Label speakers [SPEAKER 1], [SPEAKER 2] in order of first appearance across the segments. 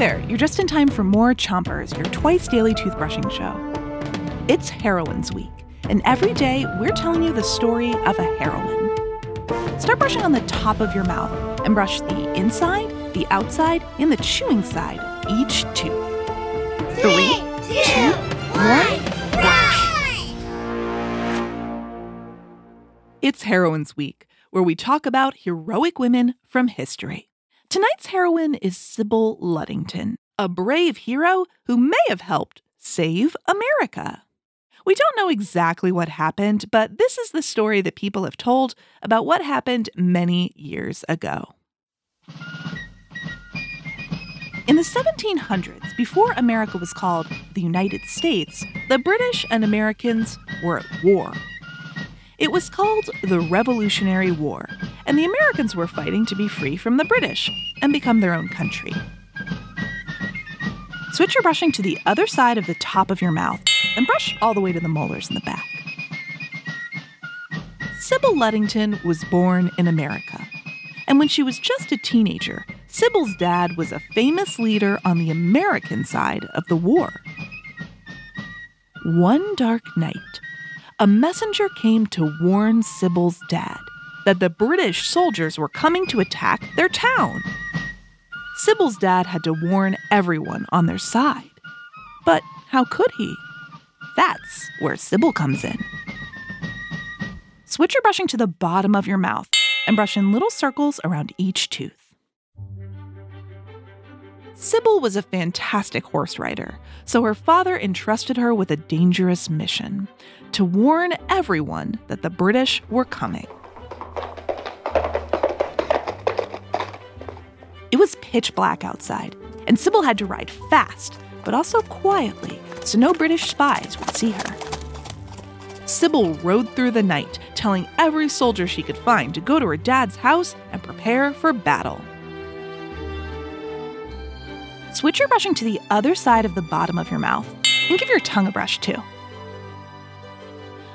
[SPEAKER 1] there, you're just in time for more Chompers, your twice daily toothbrushing show. It's Heroines Week, and every day we're telling you the story of a heroine. Start brushing on the top of your mouth and brush the inside, the outside, and the chewing side of each tooth. Three, two, one, brush! It's Heroines Week, where we talk about heroic women from history. Tonight's heroine is Sybil Ludington, a brave hero who may have helped save America. We don't know exactly what happened, but this is the story that people have told about what happened many years ago. In the 1700s, before America was called the United States, the British and Americans were at war. It was called the Revolutionary War, and the Americans were fighting to be free from the British and become their own country. Switch your brushing to the other side of the top of your mouth and brush all the way to the molars in the back. Sybil Ludington was born in America. And when she was just a teenager, Sybil's dad was a famous leader on the American side of the war. One dark night, a messenger came to warn Sybil's dad that the British soldiers were coming to attack their town. Sybil's dad had to warn everyone on their side. But how could he? That's where Sybil comes in. Switch your brushing to the bottom of your mouth and brush in little circles around each tooth. Sybil was a fantastic horse rider, so her father entrusted her with a dangerous mission to warn everyone that the British were coming. It was pitch black outside, and Sybil had to ride fast, but also quietly, so no British spies would see her. Sybil rode through the night, telling every soldier she could find to go to her dad's house and prepare for battle. Switch your brushing to the other side of the bottom of your mouth and give your tongue a brush too.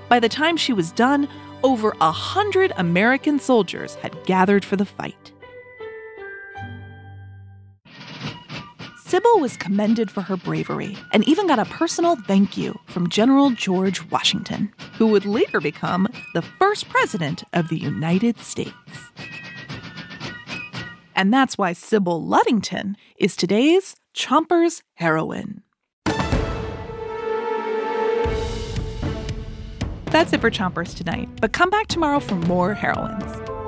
[SPEAKER 1] By the time she was done, over a hundred American soldiers had gathered for the fight. Sybil was commended for her bravery and even got a personal thank you from General George Washington, who would later become the first president of the United States. And that's why Sybil Ludington is today's Chomper's heroine. That's it for Chompers tonight, but come back tomorrow for more heroines.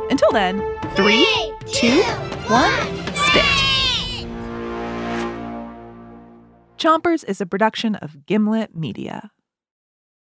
[SPEAKER 1] Until then, three, two, one, spit. Chompers is a production of Gimlet Media.